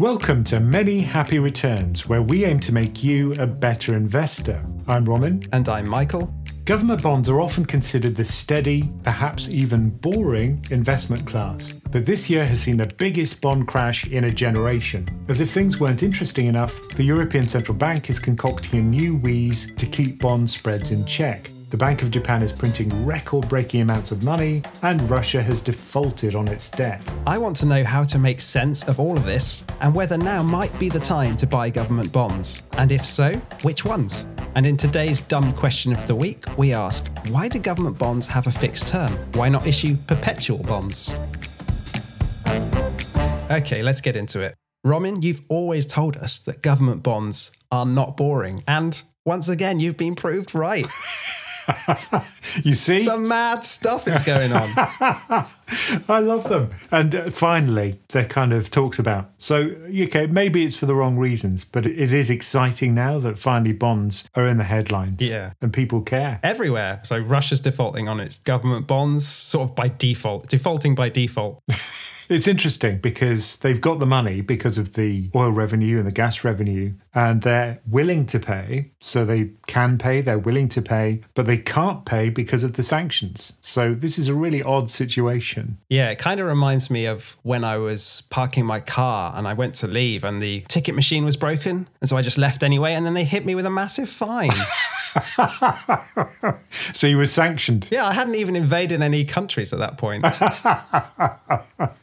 Welcome to Many Happy Returns, where we aim to make you a better investor. I'm Roman. And I'm Michael. Government bonds are often considered the steady, perhaps even boring investment class. But this year has seen the biggest bond crash in a generation. As if things weren't interesting enough, the European Central Bank is concocting a new wheeze to keep bond spreads in check. The Bank of Japan is printing record breaking amounts of money, and Russia has defaulted on its debt. I want to know how to make sense of all of this and whether now might be the time to buy government bonds. And if so, which ones? And in today's dumb question of the week, we ask why do government bonds have a fixed term? Why not issue perpetual bonds? Okay, let's get into it. Roman, you've always told us that government bonds are not boring. And once again, you've been proved right. you see? Some mad stuff is going on. I love them. And uh, finally, they're kind of talks about. So, okay, maybe it's for the wrong reasons, but it is exciting now that finally bonds are in the headlines. Yeah. And people care. Everywhere. So, Russia's defaulting on its government bonds, sort of by default, defaulting by default. It's interesting because they've got the money because of the oil revenue and the gas revenue, and they're willing to pay. So they can pay, they're willing to pay, but they can't pay because of the sanctions. So this is a really odd situation. Yeah, it kind of reminds me of when I was parking my car and I went to leave and the ticket machine was broken. And so I just left anyway, and then they hit me with a massive fine. so you were sanctioned. Yeah, I hadn't even invaded any countries at that point.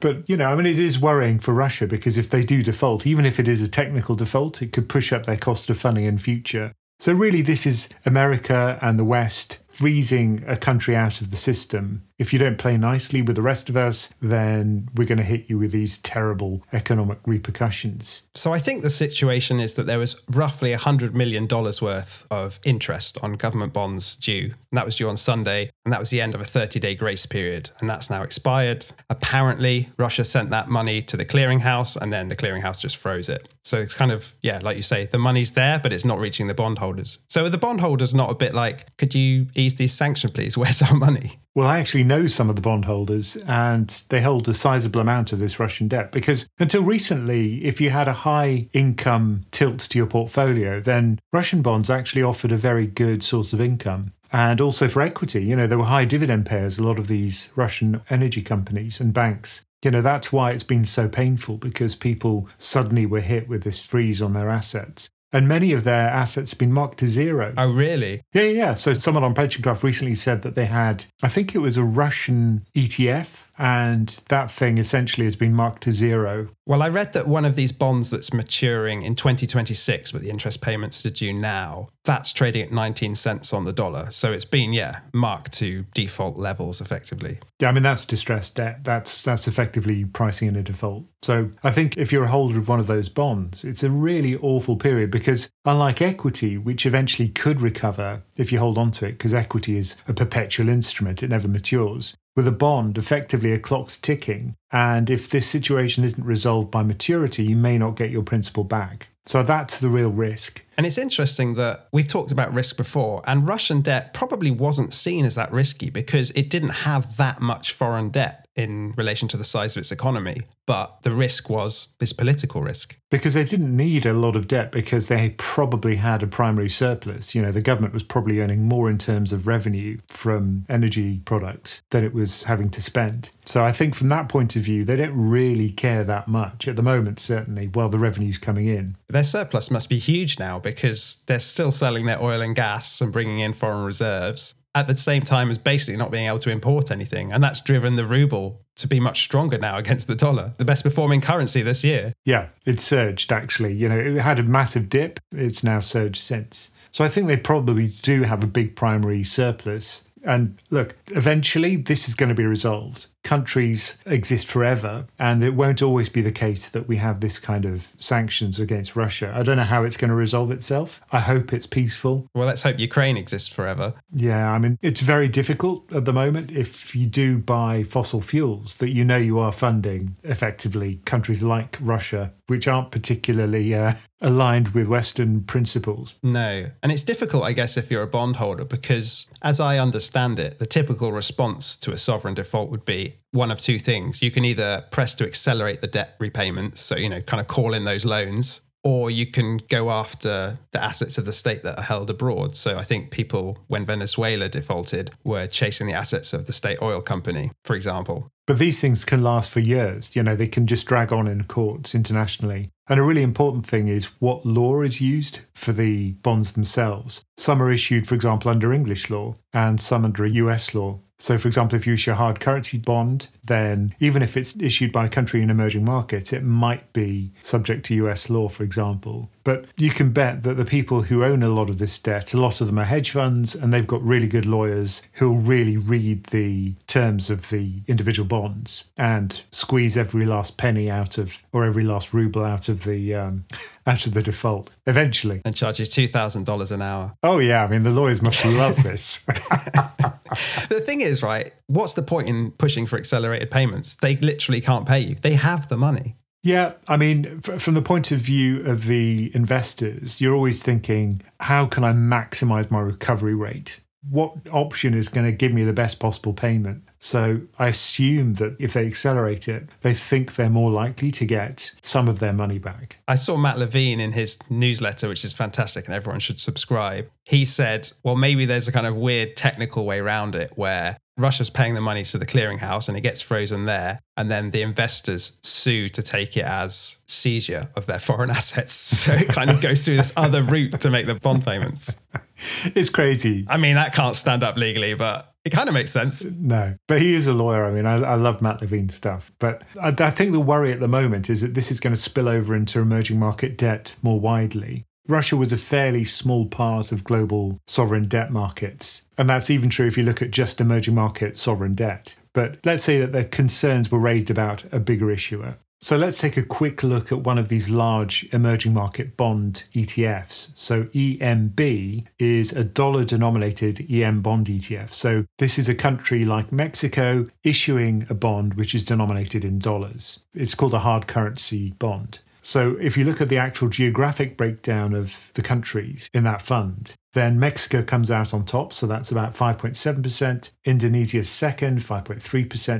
But, you know, I mean, it is worrying for Russia because if they do default, even if it is a technical default, it could push up their cost of funding in future. So, really, this is America and the West freezing a country out of the system. If you don't play nicely with the rest of us, then we're going to hit you with these terrible economic repercussions. So I think the situation is that there was roughly $100 million worth of interest on government bonds due. And that was due on Sunday. And that was the end of a 30 day grace period. And that's now expired. Apparently, Russia sent that money to the clearinghouse and then the clearinghouse just froze it. So it's kind of, yeah, like you say, the money's there, but it's not reaching the bondholders. So the bondholders not a bit like, could you these sanctions, please? Where's our money? Well, I actually know some of the bondholders, and they hold a sizable amount of this Russian debt because until recently, if you had a high income tilt to your portfolio, then Russian bonds actually offered a very good source of income. And also for equity, you know, there were high dividend payers, a lot of these Russian energy companies and banks. You know, that's why it's been so painful because people suddenly were hit with this freeze on their assets and many of their assets have been marked to zero. Oh, really? Yeah, yeah. So someone on PensionCraft recently said that they had, I think it was a Russian ETF and that thing essentially has been marked to zero. Well, I read that one of these bonds that's maturing in 2026, but the interest payments are due now, that's trading at 19 cents on the dollar. So it's been, yeah, marked to default levels effectively. Yeah, I mean that's distressed debt. That's that's effectively pricing in a default. So I think if you're a holder of one of those bonds, it's a really awful period because unlike equity, which eventually could recover if you hold on to it, because equity is a perpetual instrument, it never matures with a bond, effectively a clock's ticking. And if this situation isn't resolved by maturity, you may not get your principal back. So that's the real risk. And it's interesting that we've talked about risk before, and Russian debt probably wasn't seen as that risky because it didn't have that much foreign debt in relation to the size of its economy. But the risk was this political risk. Because they didn't need a lot of debt because they probably had a primary surplus. You know, the government was probably earning more in terms of revenue from energy products than it was having to spend. So I think from that point of view, they don't really care that much at the moment, certainly, while the revenue's coming in. Their surplus must be huge now because they're still selling their oil and gas and bringing in foreign reserves at the same time as basically not being able to import anything. And that's driven the ruble to be much stronger now against the dollar, the best performing currency this year. Yeah, it surged actually. You know, it had a massive dip, it's now surged since. So I think they probably do have a big primary surplus. And look, eventually this is going to be resolved countries exist forever, and it won't always be the case that we have this kind of sanctions against Russia. I don't know how it's going to resolve itself. I hope it's peaceful. Well, let's hope Ukraine exists forever. Yeah, I mean, it's very difficult at the moment if you do buy fossil fuels that you know you are funding effectively countries like Russia, which aren't particularly uh, aligned with Western principles. No. And it's difficult, I guess, if you're a bondholder, because as I understand it, the typical response to a sovereign default would be one of two things. You can either press to accelerate the debt repayments, so, you know, kind of call in those loans, or you can go after the assets of the state that are held abroad. So I think people, when Venezuela defaulted, were chasing the assets of the state oil company, for example. But these things can last for years. You know, they can just drag on in courts internationally. And a really important thing is what law is used for the bonds themselves. Some are issued, for example, under English law and some under a US law. So, for example, if you issue a hard currency bond, then even if it's issued by a country in emerging market, it might be subject to US law, for example. But you can bet that the people who own a lot of this debt, a lot of them are hedge funds, and they've got really good lawyers who'll really read the terms of the individual bonds and squeeze every last penny out of, or every last ruble out of the um, out of the default eventually. And charges two thousand dollars an hour. Oh yeah, I mean the lawyers must love this. the thing is, right? What's the point in pushing for accelerated payments? They literally can't pay you. They have the money. Yeah, I mean, from the point of view of the investors, you're always thinking, how can I maximize my recovery rate? What option is going to give me the best possible payment? So I assume that if they accelerate it, they think they're more likely to get some of their money back. I saw Matt Levine in his newsletter, which is fantastic and everyone should subscribe. He said, well, maybe there's a kind of weird technical way around it where Russia's paying the money to the clearinghouse and it gets frozen there. And then the investors sue to take it as seizure of their foreign assets. So it kind of goes through this other route to make the bond payments. It's crazy. I mean, that can't stand up legally, but it kind of makes sense. No, but he is a lawyer. I mean, I, I love Matt Levine's stuff. But I, I think the worry at the moment is that this is going to spill over into emerging market debt more widely. Russia was a fairly small part of global sovereign debt markets. And that's even true if you look at just emerging market sovereign debt. But let's say that the concerns were raised about a bigger issuer. So let's take a quick look at one of these large emerging market bond ETFs. So EMB is a dollar denominated EM bond ETF. So this is a country like Mexico issuing a bond which is denominated in dollars. It's called a hard currency bond. So if you look at the actual geographic breakdown of the countries in that fund, then Mexico comes out on top, so that's about 5.7%. Indonesia second, 5.3%.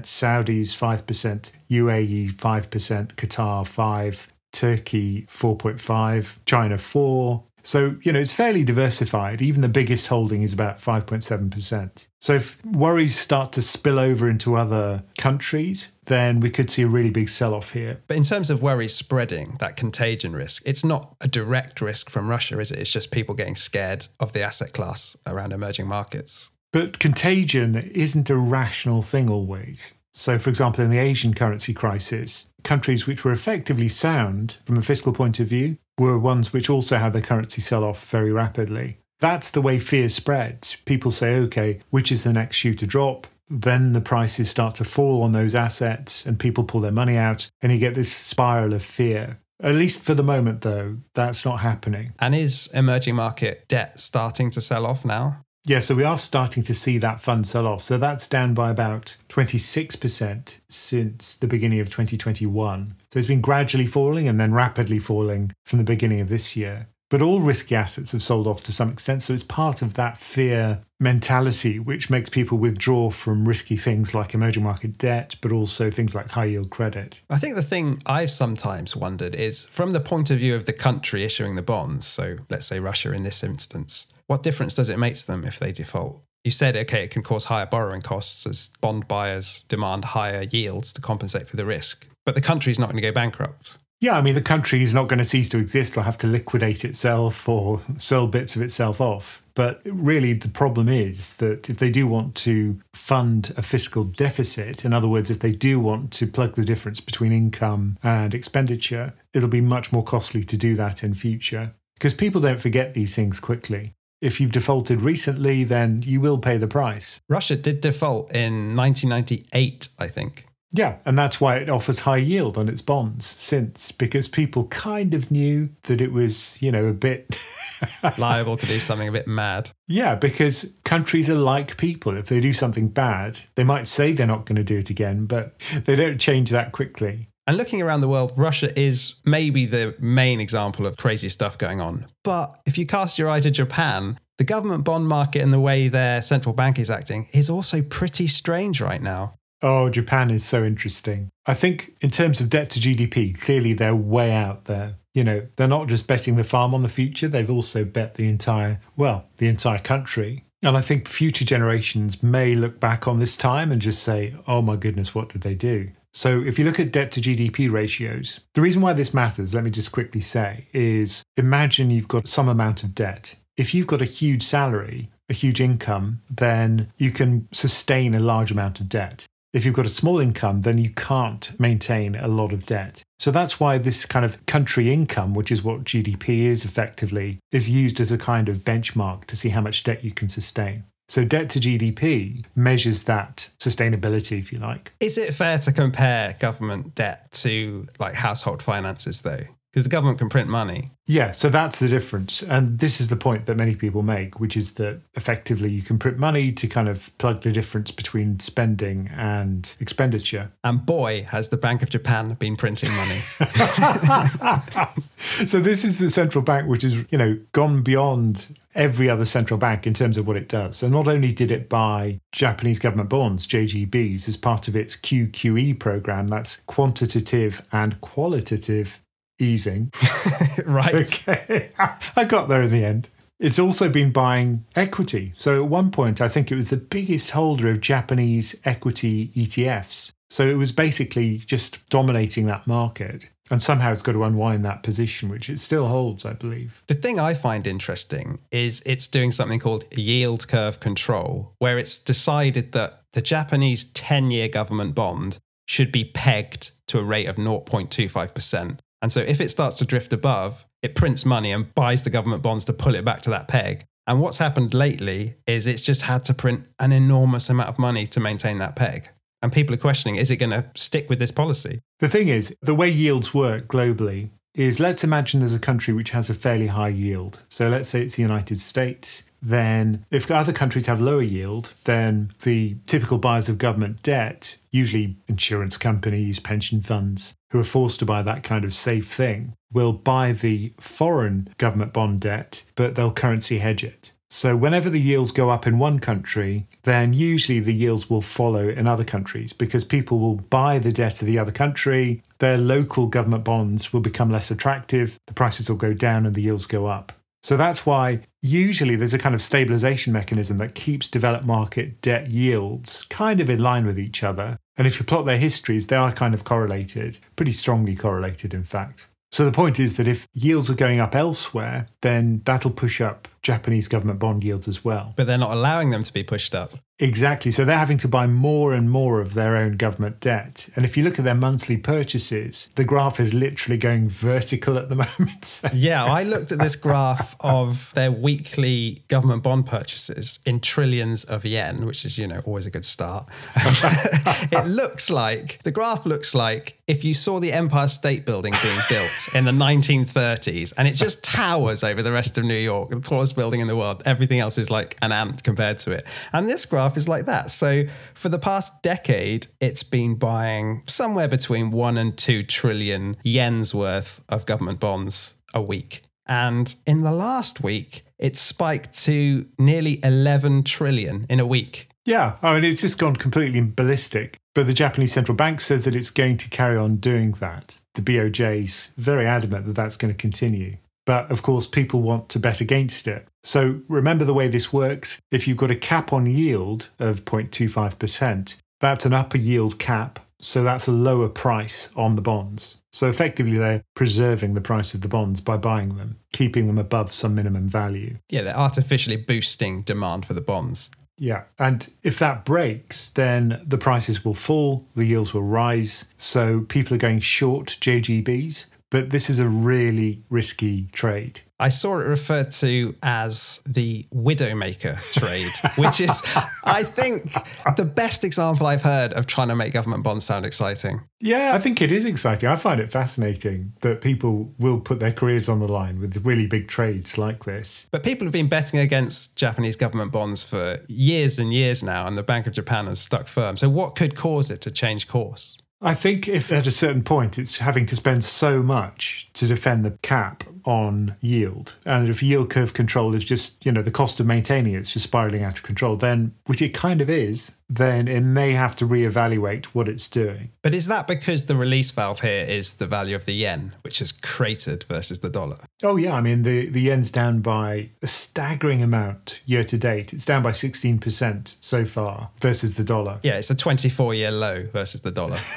Saudis 5%. UAE 5%. Qatar 5. Turkey 4.5. China 4. So, you know, it's fairly diversified. Even the biggest holding is about 5.7%. So, if worries start to spill over into other countries, then we could see a really big sell off here. But in terms of worries spreading, that contagion risk, it's not a direct risk from Russia, is it? It's just people getting scared of the asset class around emerging markets. But contagion isn't a rational thing always. So, for example, in the Asian currency crisis, countries which were effectively sound from a fiscal point of view were ones which also had their currency sell off very rapidly. That's the way fear spreads. People say, okay, which is the next shoe to drop? Then the prices start to fall on those assets and people pull their money out, and you get this spiral of fear. At least for the moment, though, that's not happening. And is emerging market debt starting to sell off now? Yeah, so we are starting to see that fund sell off. So that's down by about 26% since the beginning of 2021. So it's been gradually falling and then rapidly falling from the beginning of this year. But all risky assets have sold off to some extent. So it's part of that fear mentality which makes people withdraw from risky things like emerging market debt, but also things like high yield credit. I think the thing I've sometimes wondered is from the point of view of the country issuing the bonds, so let's say Russia in this instance, what difference does it make to them if they default? You said, okay, it can cause higher borrowing costs as bond buyers demand higher yields to compensate for the risk. But the country's not going to go bankrupt. Yeah, I mean, the country is not going to cease to exist or have to liquidate itself or sell bits of itself off. But really, the problem is that if they do want to fund a fiscal deficit, in other words, if they do want to plug the difference between income and expenditure, it'll be much more costly to do that in future. Because people don't forget these things quickly. If you've defaulted recently, then you will pay the price. Russia did default in 1998, I think. Yeah, and that's why it offers high yield on its bonds since, because people kind of knew that it was, you know, a bit liable to do something a bit mad. Yeah, because countries are like people. If they do something bad, they might say they're not going to do it again, but they don't change that quickly. And looking around the world, Russia is maybe the main example of crazy stuff going on. But if you cast your eye to Japan, the government bond market and the way their central bank is acting is also pretty strange right now. Oh, Japan is so interesting. I think in terms of debt to GDP, clearly they're way out there. You know, they're not just betting the farm on the future, they've also bet the entire, well, the entire country. And I think future generations may look back on this time and just say, oh my goodness, what did they do? So if you look at debt to GDP ratios, the reason why this matters, let me just quickly say, is imagine you've got some amount of debt. If you've got a huge salary, a huge income, then you can sustain a large amount of debt. If you've got a small income, then you can't maintain a lot of debt. So that's why this kind of country income, which is what GDP is effectively, is used as a kind of benchmark to see how much debt you can sustain. So debt to GDP measures that sustainability, if you like. Is it fair to compare government debt to like household finances though? because the government can print money. Yeah, so that's the difference. And this is the point that many people make, which is that effectively you can print money to kind of plug the difference between spending and expenditure. And boy, has the Bank of Japan been printing money. so this is the central bank which has, you know, gone beyond every other central bank in terms of what it does. So not only did it buy Japanese government bonds, JGBs, as part of its QQE program, that's quantitative and qualitative easing. right. Okay. I got there in the end. It's also been buying equity. So at one point, I think it was the biggest holder of Japanese equity ETFs. So it was basically just dominating that market. And somehow it's got to unwind that position, which it still holds, I believe. The thing I find interesting is it's doing something called yield curve control, where it's decided that the Japanese 10 year government bond should be pegged to a rate of 0.25%. And so if it starts to drift above, it prints money and buys the government bonds to pull it back to that peg. And what's happened lately is it's just had to print an enormous amount of money to maintain that peg. And people are questioning is it going to stick with this policy? The thing is, the way yields work globally is let's imagine there's a country which has a fairly high yield. So let's say it's the United States. Then, if other countries have lower yield, then the typical buyers of government debt, usually insurance companies, pension funds, who are forced to buy that kind of safe thing, will buy the foreign government bond debt, but they'll currency hedge it. So, whenever the yields go up in one country, then usually the yields will follow in other countries because people will buy the debt of the other country. Their local government bonds will become less attractive, the prices will go down, and the yields go up. So, that's why usually there's a kind of stabilization mechanism that keeps developed market debt yields kind of in line with each other. And if you plot their histories, they are kind of correlated, pretty strongly correlated, in fact. So the point is that if yields are going up elsewhere, then that'll push up Japanese government bond yields as well. But they're not allowing them to be pushed up. Exactly. So they're having to buy more and more of their own government debt. And if you look at their monthly purchases, the graph is literally going vertical at the moment. yeah, I looked at this graph of their weekly government bond purchases in trillions of yen, which is, you know, always a good start. it looks like the graph looks like if you saw the Empire State Building being built in the 1930s and it just towers over the rest of New York, tallest building in the world. Everything else is like an ant compared to it. And this graph is like that. So for the past decade, it's been buying somewhere between one and two trillion yen's worth of government bonds a week. And in the last week, it spiked to nearly 11 trillion in a week. Yeah, I mean, it's just gone completely ballistic. But the Japanese central bank says that it's going to carry on doing that. The BOJ's very adamant that that's going to continue. But of course, people want to bet against it. So remember the way this works. If you've got a cap on yield of 0.25%, that's an upper yield cap. So that's a lower price on the bonds. So effectively, they're preserving the price of the bonds by buying them, keeping them above some minimum value. Yeah, they're artificially boosting demand for the bonds. Yeah. And if that breaks, then the prices will fall, the yields will rise. So people are going short JGBs but this is a really risky trade. I saw it referred to as the Widowmaker trade, which is, I think, the best example I've heard of trying to make government bonds sound exciting. Yeah, I think it is exciting. I find it fascinating that people will put their careers on the line with really big trades like this. But people have been betting against Japanese government bonds for years and years now, and the Bank of Japan has stuck firm. So, what could cause it to change course? I think if at a certain point it's having to spend so much to defend the cap on yield. And if yield curve control is just, you know, the cost of maintaining it's just spiraling out of control, then, which it kind of is, then it may have to reevaluate what it's doing. But is that because the release valve here is the value of the yen, which has cratered versus the dollar? Oh, yeah. I mean, the, the yen's down by a staggering amount year to date. It's down by 16% so far versus the dollar. Yeah, it's a 24 year low versus the dollar.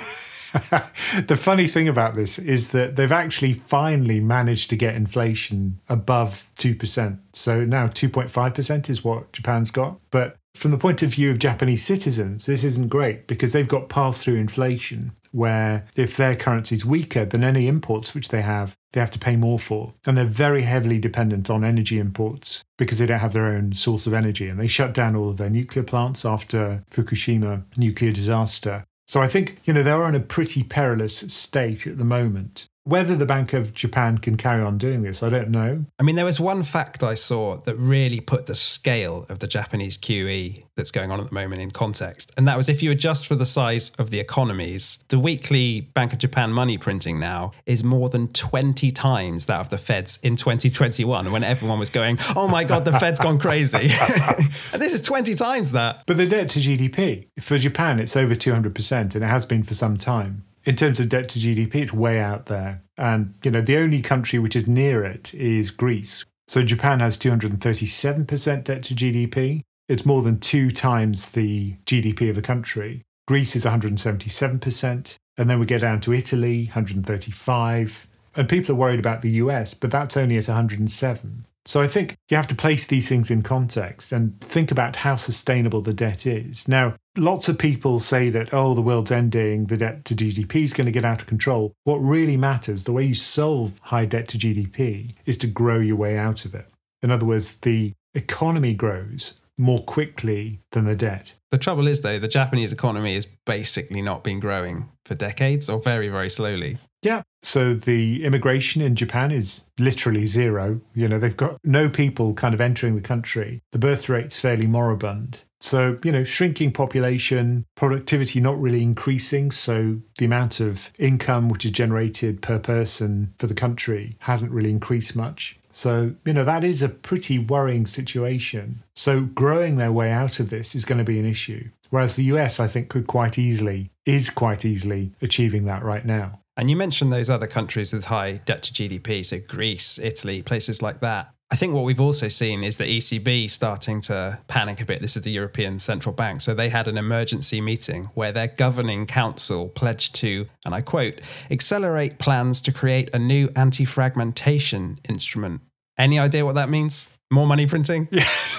the funny thing about this is that they've actually finally managed to get inflation above 2%. So now 2.5% is what Japan's got. But from the point of view of Japanese citizens, this isn't great because they've got pass through inflation where if their currency is weaker than any imports which they have, they have to pay more for. And they're very heavily dependent on energy imports because they don't have their own source of energy. And they shut down all of their nuclear plants after Fukushima nuclear disaster. So I think, you know, they're in a pretty perilous state at the moment. Whether the Bank of Japan can carry on doing this, I don't know. I mean, there was one fact I saw that really put the scale of the Japanese QE that's going on at the moment in context. And that was if you adjust for the size of the economies, the weekly Bank of Japan money printing now is more than 20 times that of the Fed's in 2021 when everyone was going, oh my God, the Fed's gone crazy. and this is 20 times that. But the debt to GDP, for Japan, it's over 200%, and it has been for some time in terms of debt to GDP, it's way out there. And, you know, the only country which is near it is Greece. So Japan has 237% debt to GDP. It's more than two times the GDP of the country. Greece is 177%. And then we get down to Italy, 135. And people are worried about the US, but that's only at 107. So I think you have to place these things in context and think about how sustainable the debt is. Now, lots of people say that, oh, the world's ending, the debt to GDP is going to get out of control. What really matters, the way you solve high debt to GDP, is to grow your way out of it. In other words, the economy grows more quickly than the debt. The trouble is, though, the Japanese economy has basically not been growing for decades or very, very slowly. Yeah. So the immigration in Japan is literally zero. You know, they've got no people kind of entering the country. The birth rate's fairly moribund. So, you know, shrinking population, productivity not really increasing. So the amount of income which is generated per person for the country hasn't really increased much. So, you know, that is a pretty worrying situation. So, growing their way out of this is going to be an issue. Whereas the US, I think, could quite easily, is quite easily achieving that right now. And you mentioned those other countries with high debt to GDP, so Greece, Italy, places like that. I think what we've also seen is the ECB starting to panic a bit. This is the European Central Bank. So they had an emergency meeting where their governing council pledged to, and I quote, accelerate plans to create a new anti fragmentation instrument. Any idea what that means? More money printing? Yes.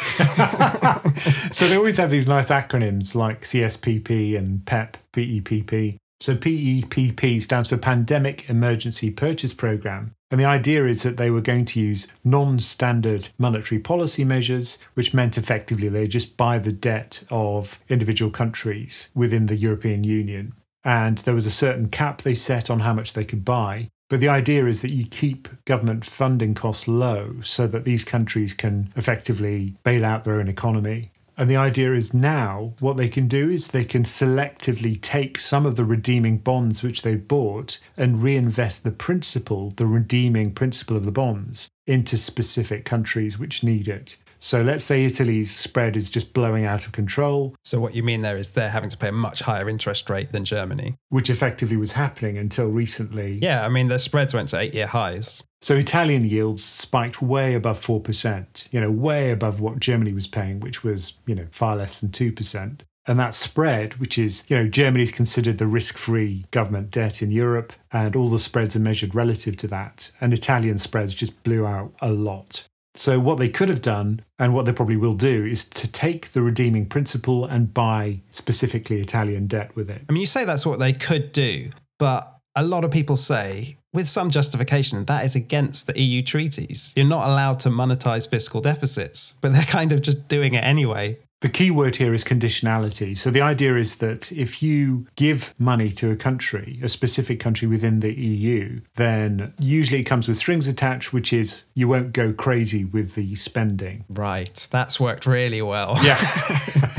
so they always have these nice acronyms like CSPP and PEP, PEPP. So PEPP stands for Pandemic Emergency Purchase Program. And the idea is that they were going to use non standard monetary policy measures, which meant effectively they just buy the debt of individual countries within the European Union. And there was a certain cap they set on how much they could buy. But the idea is that you keep government funding costs low so that these countries can effectively bail out their own economy. And the idea is now what they can do is they can selectively take some of the redeeming bonds which they've bought and reinvest the principal, the redeeming principal of the bonds, into specific countries which need it. So let's say Italy's spread is just blowing out of control. So what you mean there is they're having to pay a much higher interest rate than Germany, which effectively was happening until recently. Yeah, I mean the spreads went to 8-year highs. So Italian yields spiked way above 4%, you know, way above what Germany was paying, which was, you know, far less than 2%. And that spread, which is, you know, Germany is considered the risk free government debt in Europe, and all the spreads are measured relative to that. And Italian spreads just blew out a lot. So, what they could have done, and what they probably will do, is to take the redeeming principal and buy specifically Italian debt with it. I mean, you say that's what they could do, but a lot of people say, with some justification, that is against the EU treaties. You're not allowed to monetize fiscal deficits, but they're kind of just doing it anyway. The key word here is conditionality. So the idea is that if you give money to a country, a specific country within the EU, then usually it comes with strings attached, which is you won't go crazy with the spending. Right. That's worked really well. Yeah.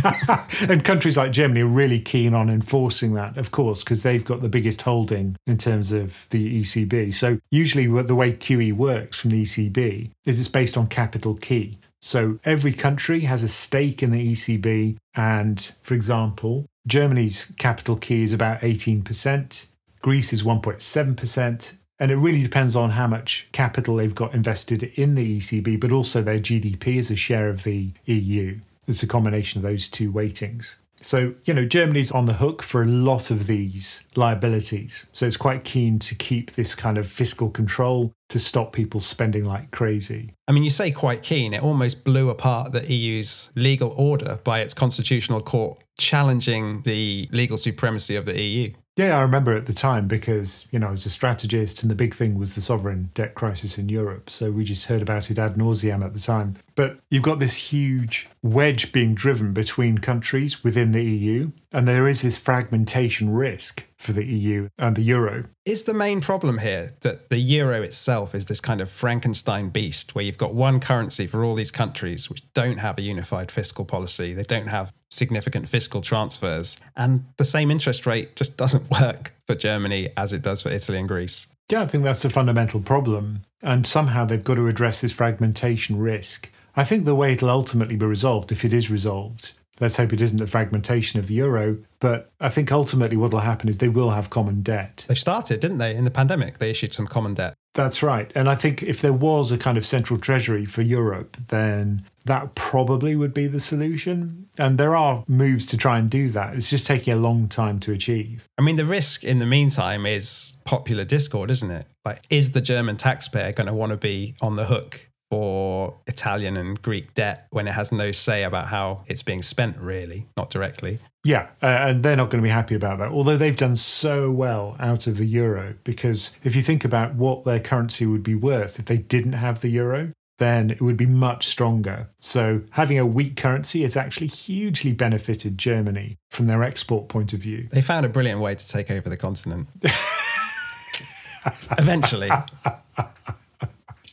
and countries like Germany are really keen on enforcing that, of course, because they've got the biggest holding in terms of the ECB. So usually the way QE works from the ECB is it's based on capital key. So every country has a stake in the ECB. And for example, Germany's capital key is about 18%, Greece is 1.7%. And it really depends on how much capital they've got invested in the ECB, but also their GDP as a share of the EU. It's a combination of those two weightings. So, you know, Germany's on the hook for a lot of these liabilities. So it's quite keen to keep this kind of fiscal control to stop people spending like crazy. I mean, you say quite keen. It almost blew apart the EU's legal order by its constitutional court challenging the legal supremacy of the EU. Yeah, I remember at the time because, you know, I was a strategist and the big thing was the sovereign debt crisis in Europe. So we just heard about it ad nauseam at the time. But you've got this huge wedge being driven between countries within the EU, and there is this fragmentation risk for the EU and the euro. Is the main problem here that the euro itself is this kind of Frankenstein beast where you've got one currency for all these countries which don't have a unified fiscal policy, they don't have significant fiscal transfers, and the same interest rate just doesn't work for Germany as it does for Italy and Greece? Yeah, I think that's a fundamental problem. And somehow they've got to address this fragmentation risk. I think the way it'll ultimately be resolved, if it is resolved, Let's hope it isn't the fragmentation of the euro. But I think ultimately what will happen is they will have common debt. They started, didn't they? In the pandemic, they issued some common debt. That's right. And I think if there was a kind of central treasury for Europe, then that probably would be the solution. And there are moves to try and do that. It's just taking a long time to achieve. I mean, the risk in the meantime is popular discord, isn't it? Like, is the German taxpayer going to want to be on the hook for Italian and Greek debt when it has no say about how it's being spent, really, not directly. Yeah, uh, and they're not going to be happy about that. Although they've done so well out of the euro, because if you think about what their currency would be worth if they didn't have the euro, then it would be much stronger. So having a weak currency has actually hugely benefited Germany from their export point of view. They found a brilliant way to take over the continent. Eventually.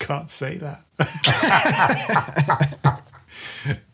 Can't say that.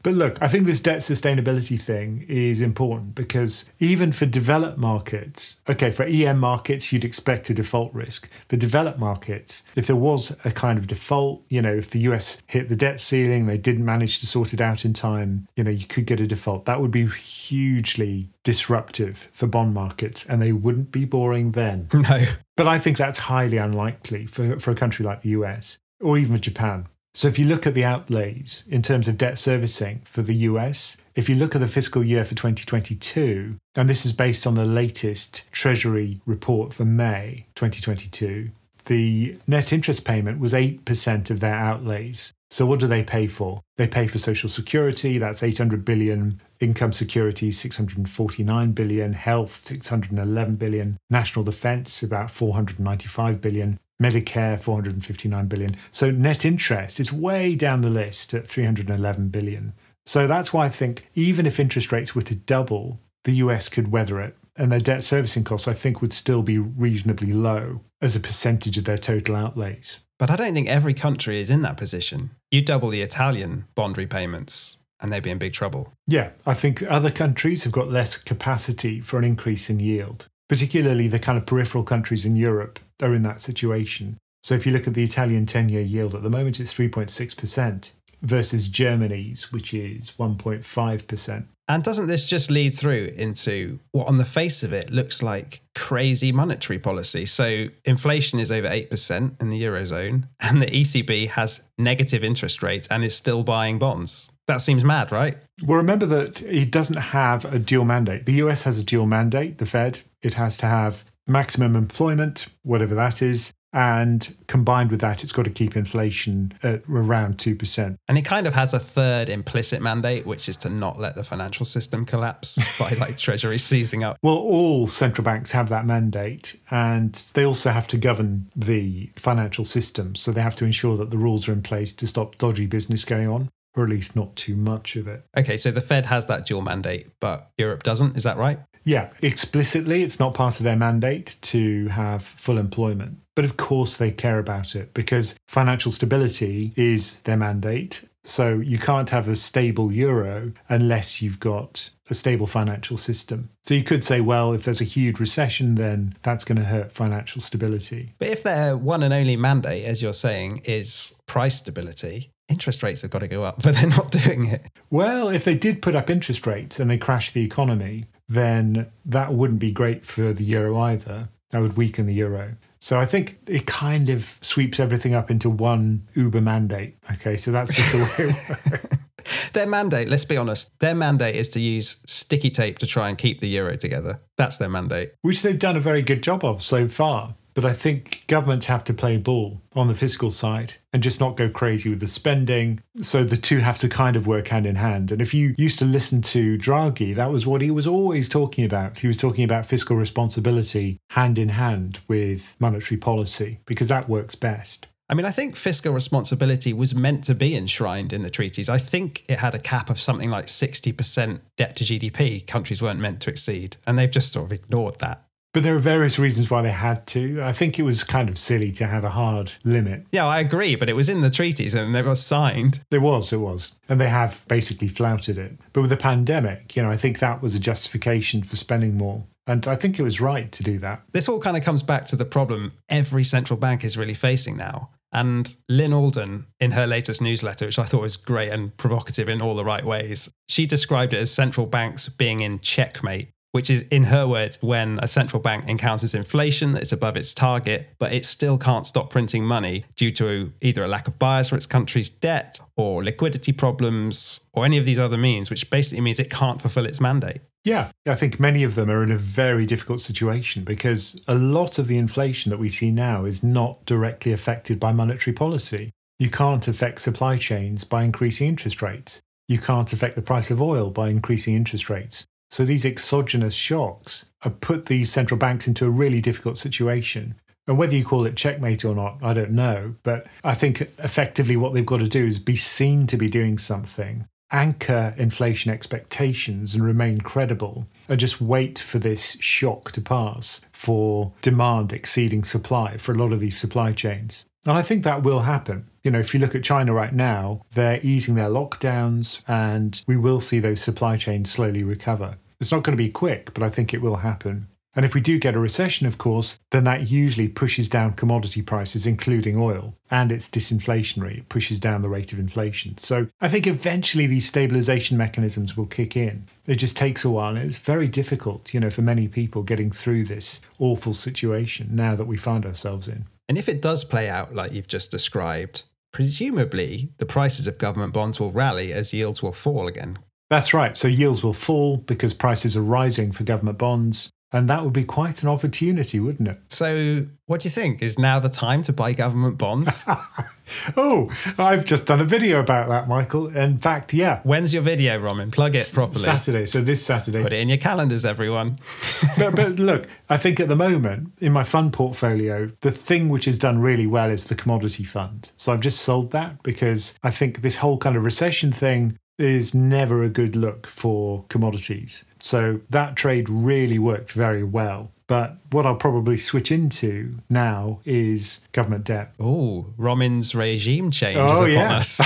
but look, I think this debt sustainability thing is important because even for developed markets, okay, for EM markets, you'd expect a default risk. For developed markets, if there was a kind of default, you know, if the US hit the debt ceiling, they didn't manage to sort it out in time, you know, you could get a default. That would be hugely disruptive for bond markets and they wouldn't be boring then. No. But I think that's highly unlikely for, for a country like the US or even Japan. So if you look at the outlays in terms of debt servicing for the US, if you look at the fiscal year for 2022, and this is based on the latest Treasury report for May 2022, the net interest payment was 8% of their outlays. So what do they pay for? They pay for social security, that's 800 billion, income security 649 billion, health 611 billion, national defense about 495 billion, Medicare 459 billion. So net interest is way down the list at 311 billion. So that's why I think even if interest rates were to double, the US could weather it. And their debt servicing costs, I think, would still be reasonably low as a percentage of their total outlays. But I don't think every country is in that position. You double the Italian bond repayments, and they'd be in big trouble. Yeah, I think other countries have got less capacity for an increase in yield particularly the kind of peripheral countries in Europe are in that situation. So if you look at the Italian 10 year yield at the moment, it's 3.6% versus Germany's, which is 1.5%. And doesn't this just lead through into what, on the face of it, looks like crazy monetary policy? So, inflation is over 8% in the Eurozone, and the ECB has negative interest rates and is still buying bonds. That seems mad, right? Well, remember that it doesn't have a dual mandate. The US has a dual mandate, the Fed. It has to have maximum employment, whatever that is. And combined with that, it's got to keep inflation at around 2%. And it kind of has a third implicit mandate, which is to not let the financial system collapse by like Treasury seizing up. Well, all central banks have that mandate, and they also have to govern the financial system. So they have to ensure that the rules are in place to stop dodgy business going on. or at least not too much of it. Okay, so the Fed has that dual mandate, but Europe doesn't. Is that right? Yeah, explicitly, it's not part of their mandate to have full employment. But of course, they care about it because financial stability is their mandate. So you can't have a stable euro unless you've got a stable financial system. So you could say, well, if there's a huge recession, then that's going to hurt financial stability. But if their one and only mandate, as you're saying, is price stability, interest rates have got to go up, but they're not doing it. Well, if they did put up interest rates and they crash the economy, then that wouldn't be great for the euro either. That would weaken the euro. So I think it kind of sweeps everything up into one Uber mandate. Okay, so that's just the way it works. their mandate, let's be honest, their mandate is to use sticky tape to try and keep the euro together. That's their mandate. Which they've done a very good job of so far. But I think governments have to play ball on the fiscal side and just not go crazy with the spending. So the two have to kind of work hand in hand. And if you used to listen to Draghi, that was what he was always talking about. He was talking about fiscal responsibility hand in hand with monetary policy because that works best. I mean, I think fiscal responsibility was meant to be enshrined in the treaties. I think it had a cap of something like 60% debt to GDP countries weren't meant to exceed. And they've just sort of ignored that. But there are various reasons why they had to. I think it was kind of silly to have a hard limit. Yeah, I agree, but it was in the treaties and it was signed. It was, it was. And they have basically flouted it. But with the pandemic, you know, I think that was a justification for spending more. And I think it was right to do that. This all kind of comes back to the problem every central bank is really facing now. And Lyn Alden, in her latest newsletter, which I thought was great and provocative in all the right ways, she described it as central banks being in checkmate which is, in her words, when a central bank encounters inflation that is above its target, but it still can't stop printing money due to either a lack of buyers for its country's debt or liquidity problems or any of these other means, which basically means it can't fulfill its mandate. Yeah, I think many of them are in a very difficult situation because a lot of the inflation that we see now is not directly affected by monetary policy. You can't affect supply chains by increasing interest rates. You can't affect the price of oil by increasing interest rates. So these exogenous shocks have put these central banks into a really difficult situation. And whether you call it checkmate or not, I don't know. But I think effectively what they've got to do is be seen to be doing something, anchor inflation expectations and remain credible, and just wait for this shock to pass for demand exceeding supply for a lot of these supply chains. And I think that will happen. You know, if you look at China right now, they're easing their lockdowns and we will see those supply chains slowly recover. It's not going to be quick, but I think it will happen. And if we do get a recession, of course, then that usually pushes down commodity prices, including oil, and it's disinflationary. It pushes down the rate of inflation. So I think eventually these stabilization mechanisms will kick in. It just takes a while, and it's very difficult, you know, for many people getting through this awful situation now that we find ourselves in. And if it does play out like you've just described, presumably the prices of government bonds will rally as yields will fall again. That's right. So yields will fall because prices are rising for government bonds. And that would be quite an opportunity, wouldn't it? So, what do you think? Is now the time to buy government bonds? oh, I've just done a video about that, Michael. In fact, yeah. When's your video, Roman? Plug it properly. Saturday. So, this Saturday. Put it in your calendars, everyone. but, but look, I think at the moment in my fund portfolio, the thing which has done really well is the commodity fund. So, I've just sold that because I think this whole kind of recession thing is never a good look for commodities. So that trade really worked very well. But what I'll probably switch into now is government debt. Oh, Roman's regime change oh, is upon yeah. us.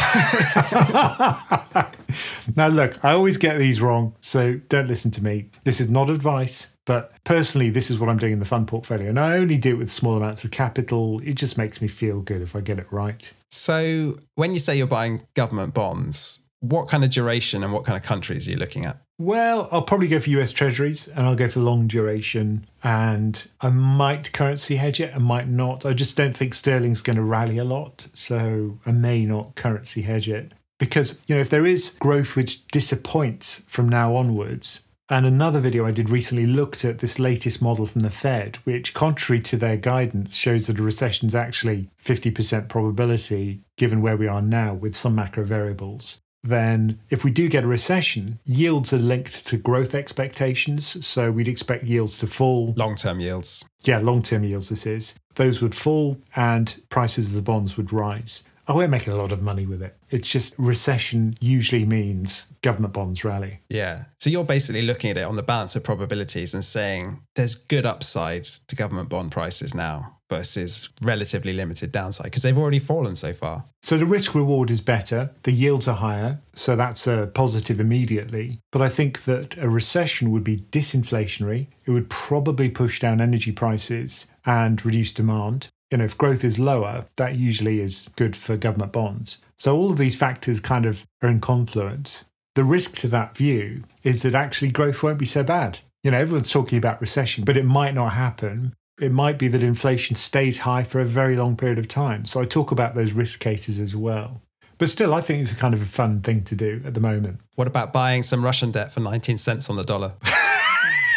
now, look, I always get these wrong, so don't listen to me. This is not advice, but personally, this is what I'm doing in the fund portfolio. And I only do it with small amounts of capital. It just makes me feel good if I get it right. So, when you say you're buying government bonds, what kind of duration and what kind of countries are you looking at? Well, I'll probably go for US Treasuries and I'll go for long duration. And I might currency hedge it, I might not. I just don't think sterling's going to rally a lot. So I may not currency hedge it. Because, you know, if there is growth which disappoints from now onwards, and another video I did recently looked at this latest model from the Fed, which, contrary to their guidance, shows that a recession is actually 50% probability given where we are now with some macro variables then if we do get a recession, yields are linked to growth expectations. So we'd expect yields to fall. Long term yields. Yeah, long term yields, this is. Those would fall and prices of the bonds would rise. I won't make a lot of money with it. It's just recession usually means government bonds rally. Yeah. So you're basically looking at it on the balance of probabilities and saying there's good upside to government bond prices now versus relatively limited downside because they've already fallen so far. So the risk reward is better, the yields are higher, so that's a positive immediately. But I think that a recession would be disinflationary. It would probably push down energy prices and reduce demand. You know, if growth is lower, that usually is good for government bonds. So all of these factors kind of are in confluence. The risk to that view is that actually growth won't be so bad. You know, everyone's talking about recession, but it might not happen it might be that inflation stays high for a very long period of time. So I talk about those risk cases as well. But still, I think it's a kind of a fun thing to do at the moment. What about buying some Russian debt for 19 cents on the dollar?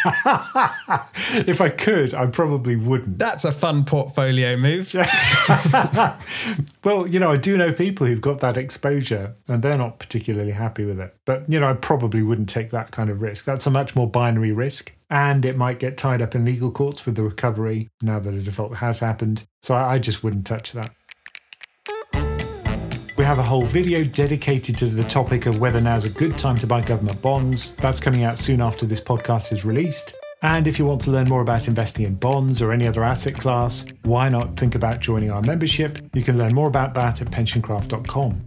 if I could, I probably wouldn't. That's a fun portfolio move. well, you know, I do know people who've got that exposure and they're not particularly happy with it. But, you know, I probably wouldn't take that kind of risk. That's a much more binary risk. And it might get tied up in legal courts with the recovery now that a default has happened. So I just wouldn't touch that. We have a whole video dedicated to the topic of whether now's a good time to buy government bonds. That's coming out soon after this podcast is released. And if you want to learn more about investing in bonds or any other asset class, why not think about joining our membership? You can learn more about that at pensioncraft.com.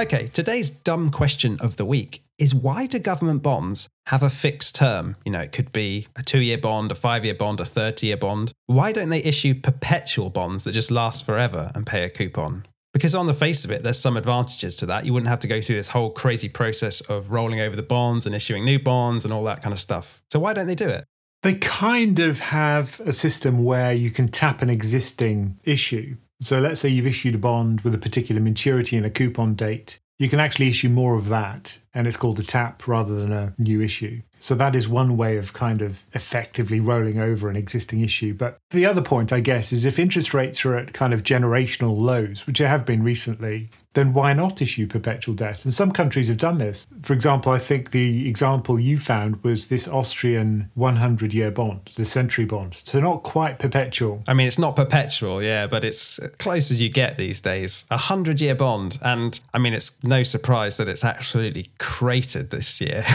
Okay, today's dumb question of the week is why do government bonds have a fixed term? You know, it could be a two year bond, a five year bond, a 30 year bond. Why don't they issue perpetual bonds that just last forever and pay a coupon? Because on the face of it, there's some advantages to that. You wouldn't have to go through this whole crazy process of rolling over the bonds and issuing new bonds and all that kind of stuff. So why don't they do it? They kind of have a system where you can tap an existing issue. So let's say you've issued a bond with a particular maturity and a coupon date. You can actually issue more of that, and it's called a tap rather than a new issue. So that is one way of kind of effectively rolling over an existing issue. But the other point, I guess, is if interest rates are at kind of generational lows, which they have been recently, then why not issue perpetual debt? And some countries have done this. For example, I think the example you found was this Austrian 100 year bond, the century bond. So not quite perpetual. I mean, it's not perpetual, yeah, but it's close as you get these days. A 100 year bond. And I mean, it's no surprise that it's absolutely cratered this year.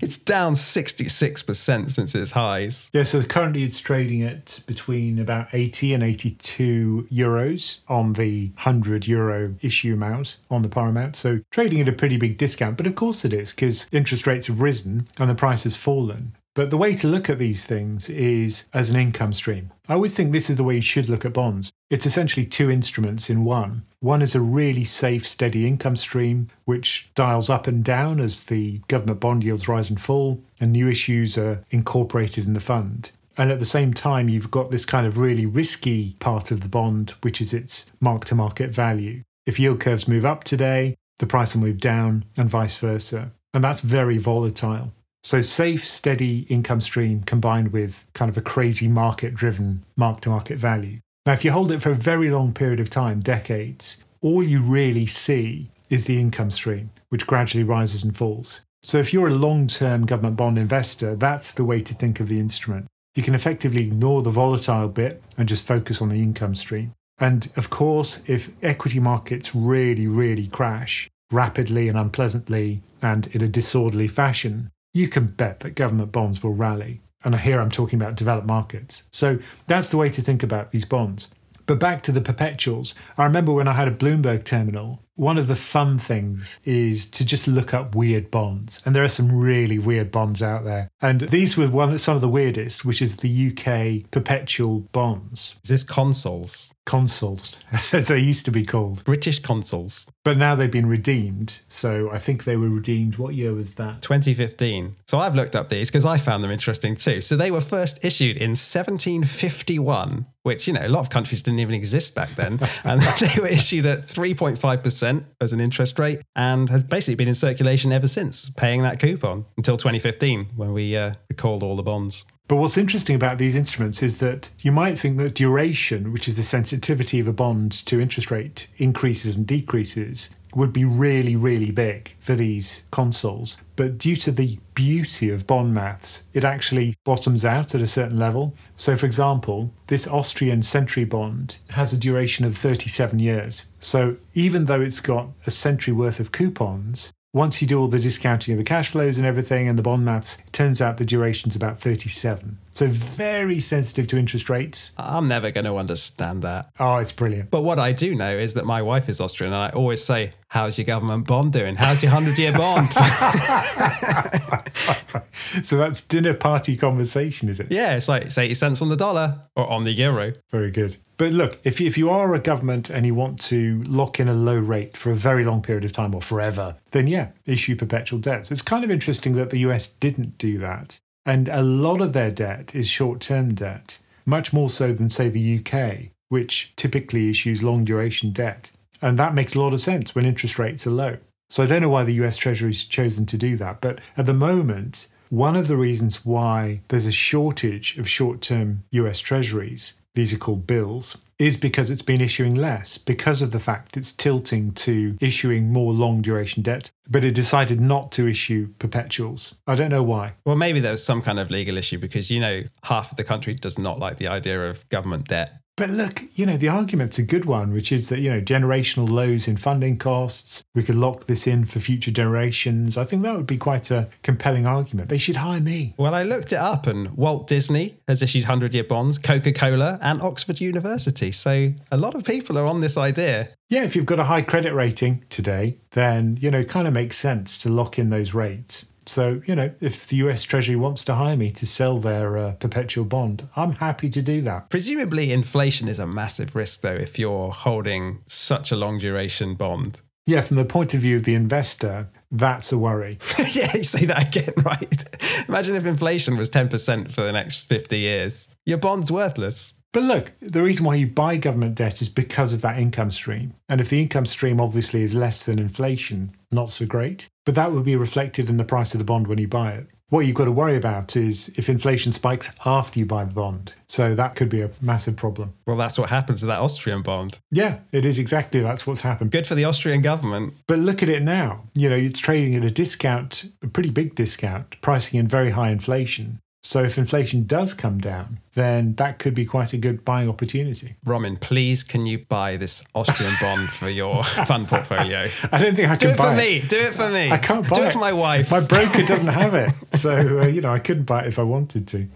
it's down 66% since its highs. Yeah, so currently it's trading at between about 80 and 82 euros on the 100 euro issue amount on the par amount. So trading at a pretty big discount. But of course it is because interest rates have risen and the price has fallen. But the way to look at these things is as an income stream. I always think this is the way you should look at bonds. It's essentially two instruments in one. One is a really safe, steady income stream, which dials up and down as the government bond yields rise and fall, and new issues are incorporated in the fund. And at the same time, you've got this kind of really risky part of the bond, which is its mark to market value. If yield curves move up today, the price will move down and vice versa. And that's very volatile. So, safe, steady income stream combined with kind of a crazy market driven mark to market value. Now, if you hold it for a very long period of time, decades, all you really see is the income stream, which gradually rises and falls. So, if you're a long term government bond investor, that's the way to think of the instrument. You can effectively ignore the volatile bit and just focus on the income stream. And of course, if equity markets really, really crash rapidly and unpleasantly and in a disorderly fashion, you can bet that government bonds will rally. And here I'm talking about developed markets. So that's the way to think about these bonds. But back to the perpetuals. I remember when I had a Bloomberg terminal, one of the fun things is to just look up weird bonds. And there are some really weird bonds out there. And these were one some of the weirdest, which is the UK perpetual bonds. Is this consols? Consols, as they used to be called. British consols. But now they've been redeemed. So I think they were redeemed. What year was that? 2015. So I've looked up these because I found them interesting too. So they were first issued in 1751, which, you know, a lot of countries didn't even exist back then. and they were issued at 3.5% as an interest rate and have basically been in circulation ever since, paying that coupon until 2015 when we uh, recalled all the bonds. But what's interesting about these instruments is that you might think that duration, which is the sensitivity of a bond to interest rate increases and decreases, would be really, really big for these consols. But due to the beauty of bond maths, it actually bottoms out at a certain level. So, for example, this Austrian century bond has a duration of 37 years. So, even though it's got a century worth of coupons, once you do all the discounting of the cash flows and everything and the bond maths, it turns out the duration's about 37. So very sensitive to interest rates. I'm never going to understand that. Oh, it's brilliant. But what I do know is that my wife is Austrian and I always say, How's your government bond doing? How's your 100 year bond? so that's dinner party conversation, is it? Yeah, it's like it's 80 cents on the dollar or on the euro. Very good. But look, if if you are a government and you want to lock in a low rate for a very long period of time or forever, then yeah, issue perpetual debts. It's kind of interesting that the US didn't do that. And a lot of their debt is short term debt, much more so than, say, the UK, which typically issues long duration debt. And that makes a lot of sense when interest rates are low. So I don't know why the US Treasury's chosen to do that. But at the moment, one of the reasons why there's a shortage of short term US Treasuries, these are called bills, is because it's been issuing less because of the fact it's tilting to issuing more long duration debt, but it decided not to issue perpetuals. I don't know why. Well, maybe there was some kind of legal issue because, you know, half of the country does not like the idea of government debt. But look, you know, the argument's a good one, which is that, you know, generational lows in funding costs, we could lock this in for future generations. I think that would be quite a compelling argument. They should hire me. Well, I looked it up and Walt Disney has issued 100 year bonds, Coca Cola, and Oxford University. So a lot of people are on this idea. Yeah, if you've got a high credit rating today, then, you know, it kind of makes sense to lock in those rates. So, you know, if the US Treasury wants to hire me to sell their uh, perpetual bond, I'm happy to do that. Presumably, inflation is a massive risk, though, if you're holding such a long duration bond. Yeah, from the point of view of the investor, that's a worry. yeah, you say that again, right? Imagine if inflation was 10% for the next 50 years. Your bond's worthless. But look, the reason why you buy government debt is because of that income stream. And if the income stream obviously is less than inflation, not so great. But that would be reflected in the price of the bond when you buy it. What you've got to worry about is if inflation spikes after you buy the bond. So that could be a massive problem. Well, that's what happened to that Austrian bond. Yeah, it is exactly that's what's happened. Good for the Austrian government. But look at it now. You know, it's trading at a discount, a pretty big discount, pricing in very high inflation. So if inflation does come down, then that could be quite a good buying opportunity. Roman, please can you buy this Austrian bond for your fund portfolio? I don't think I can Do it for it. me. Do it for me. I can't buy it. Do it. it for my wife. My broker doesn't have it. So, uh, you know, I couldn't buy it if I wanted to.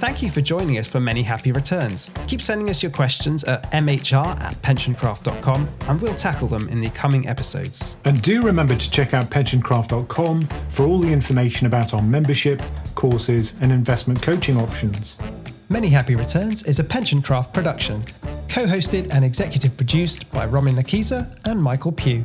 Thank you for joining us for many happy returns. Keep sending us your questions at mhr at pensioncraft.com and we'll tackle them in the coming episodes. And do remember to check out pensioncraft.com for all the information about our membership, courses, and investment coaching options. Many Happy Returns is a Pensioncraft production, co hosted and executive produced by Ramin Nakisa and Michael Pugh.